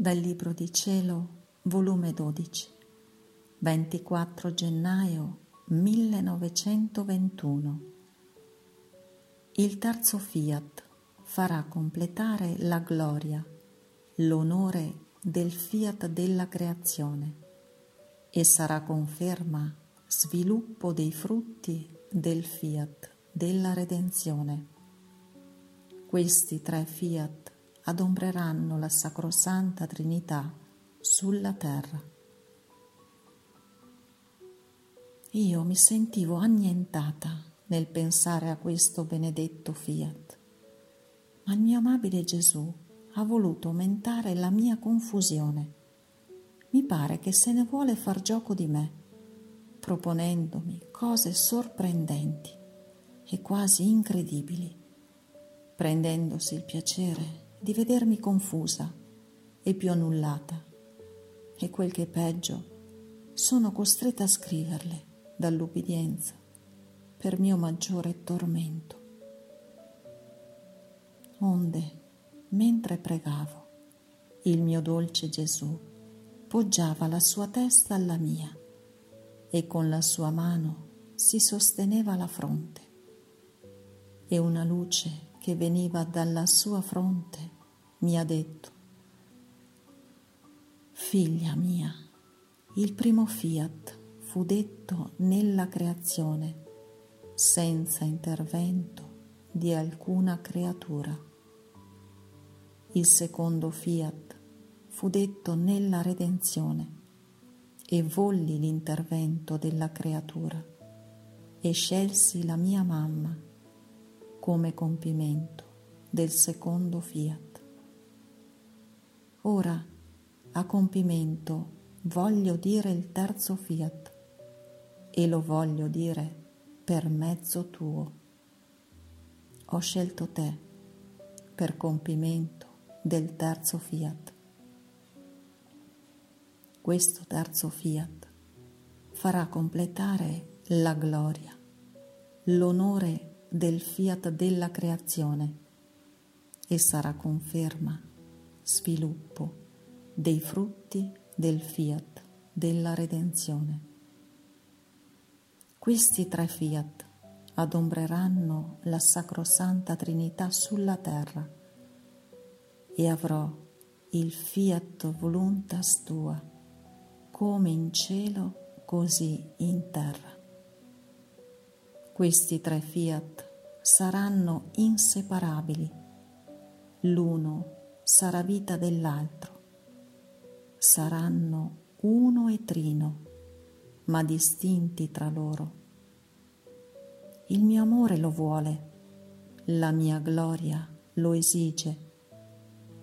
Dal Libro di Cielo, volume 12, 24 gennaio 1921. Il terzo fiat farà completare la gloria, l'onore del fiat della creazione e sarà conferma, sviluppo dei frutti del fiat della redenzione. Questi tre fiat adombreranno la Sacrosanta Trinità sulla terra. Io mi sentivo annientata nel pensare a questo benedetto fiat, ma il mio amabile Gesù ha voluto aumentare la mia confusione. Mi pare che se ne vuole far gioco di me, proponendomi cose sorprendenti e quasi incredibili, prendendosi il piacere di vedermi confusa e più annullata. E quel che è peggio, sono costretta a scriverle dall'ubbidienza per mio maggiore tormento. Onde, mentre pregavo, il mio dolce Gesù poggiava la sua testa alla mia e con la sua mano si sosteneva la fronte e una luce che veniva dalla sua fronte mi ha detto, Figlia mia, il primo fiat fu detto nella creazione senza intervento di alcuna creatura. Il secondo fiat fu detto nella redenzione e volli l'intervento della creatura e scelsi la mia mamma come compimento del secondo fiat. Ora, a compimento, voglio dire il terzo fiat e lo voglio dire per mezzo tuo. Ho scelto te per compimento del terzo fiat. Questo terzo fiat farà completare la gloria, l'onore del fiat della creazione e sarà conferma, sviluppo dei frutti del fiat della redenzione. Questi tre fiat adombreranno la Sacrosanta Trinità sulla terra e avrò il fiat voluntas tua, come in cielo, così in terra. Questi tre fiat saranno inseparabili. L'uno sarà vita dell'altro. Saranno uno e trino, ma distinti tra loro. Il mio amore lo vuole, la mia gloria lo esige,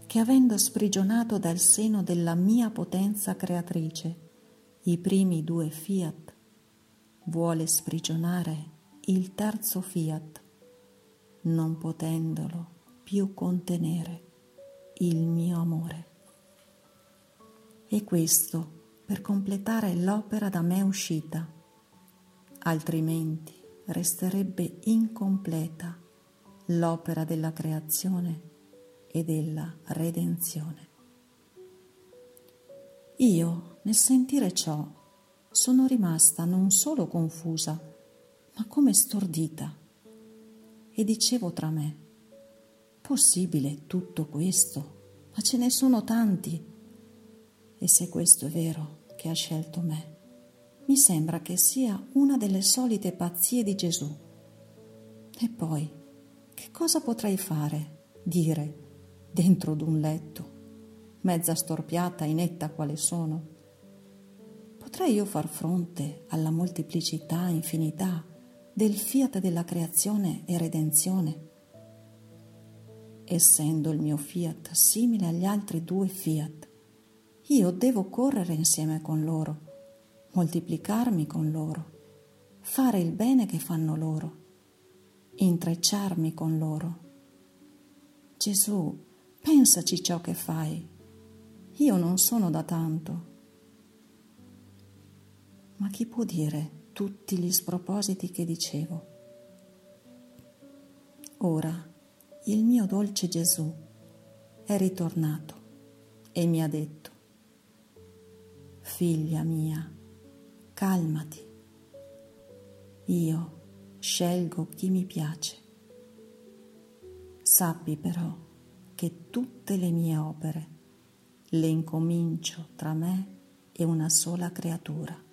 che avendo sprigionato dal seno della mia potenza creatrice i primi due fiat, vuole sprigionare il terzo fiat, non potendolo più contenere il mio amore. E questo per completare l'opera da me uscita, altrimenti resterebbe incompleta l'opera della creazione e della redenzione. Io, nel sentire ciò, sono rimasta non solo confusa, ma come stordita. E dicevo tra me, possibile tutto questo? Ma ce ne sono tanti. E se questo è vero che ha scelto me, mi sembra che sia una delle solite pazzie di Gesù. E poi, che cosa potrei fare, dire, dentro d'un letto, mezza storpiata, inetta quale sono? Potrei io far fronte alla molteplicità, infinità, del fiat della creazione e redenzione. Essendo il mio fiat simile agli altri due fiat, io devo correre insieme con loro, moltiplicarmi con loro, fare il bene che fanno loro, intrecciarmi con loro. Gesù, pensaci ciò che fai. Io non sono da tanto. Ma chi può dire tutti gli spropositi che dicevo. Ora il mio dolce Gesù è ritornato e mi ha detto, figlia mia, calmati, io scelgo chi mi piace. Sappi però che tutte le mie opere le incomincio tra me e una sola creatura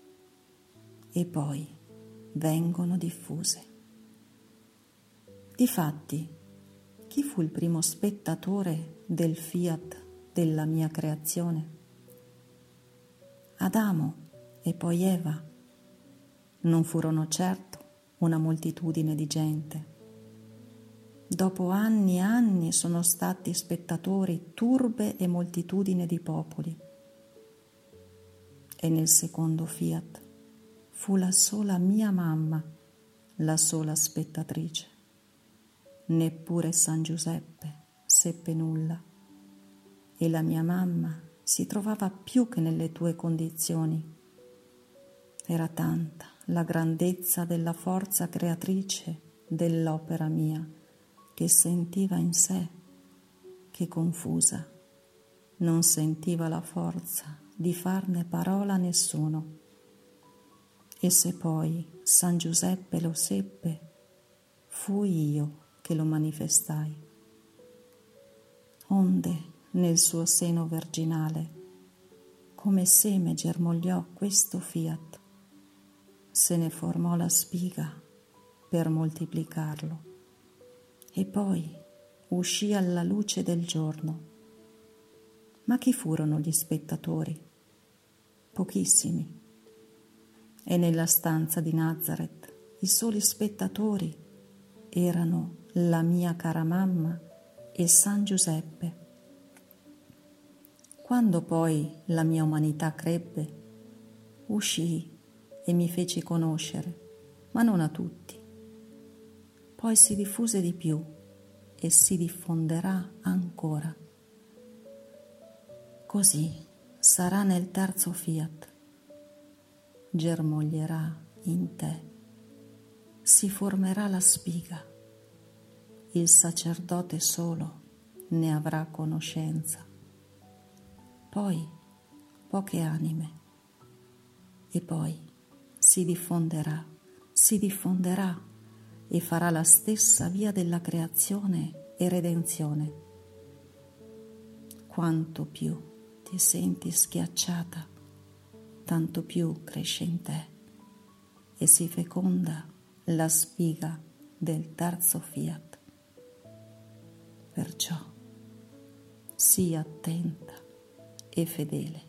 e poi vengono diffuse. Difatti, chi fu il primo spettatore del fiat della mia creazione? Adamo e poi Eva. Non furono certo una moltitudine di gente. Dopo anni e anni sono stati spettatori turbe e moltitudine di popoli. E nel secondo fiat fu la sola mia mamma la sola spettatrice. Neppure San Giuseppe seppe nulla e la mia mamma si trovava più che nelle tue condizioni. Era tanta la grandezza della forza creatrice dell'opera mia che sentiva in sé che confusa non sentiva la forza di farne parola a nessuno. E se poi San Giuseppe lo seppe, fui io che lo manifestai. Onde nel suo seno virginale, come seme germogliò questo fiat, se ne formò la spiga per moltiplicarlo e poi uscì alla luce del giorno. Ma chi furono gli spettatori? Pochissimi. E nella stanza di Nazareth i soli spettatori erano la mia cara mamma e San Giuseppe quando poi la mia umanità crebbe, uscii e mi feci conoscere, ma non a tutti. Poi si diffuse di più e si diffonderà ancora. Così sarà nel terzo fiat. Germoglierà in te, si formerà la spiga. Il sacerdote solo ne avrà conoscenza poi poche anime e poi si diffonderà, si diffonderà e farà la stessa via della creazione e redenzione. Quanto più ti senti schiacciata, tanto più cresce in te e si feconda la spiga del terzo fiat. Perciò sii attenta e fedele.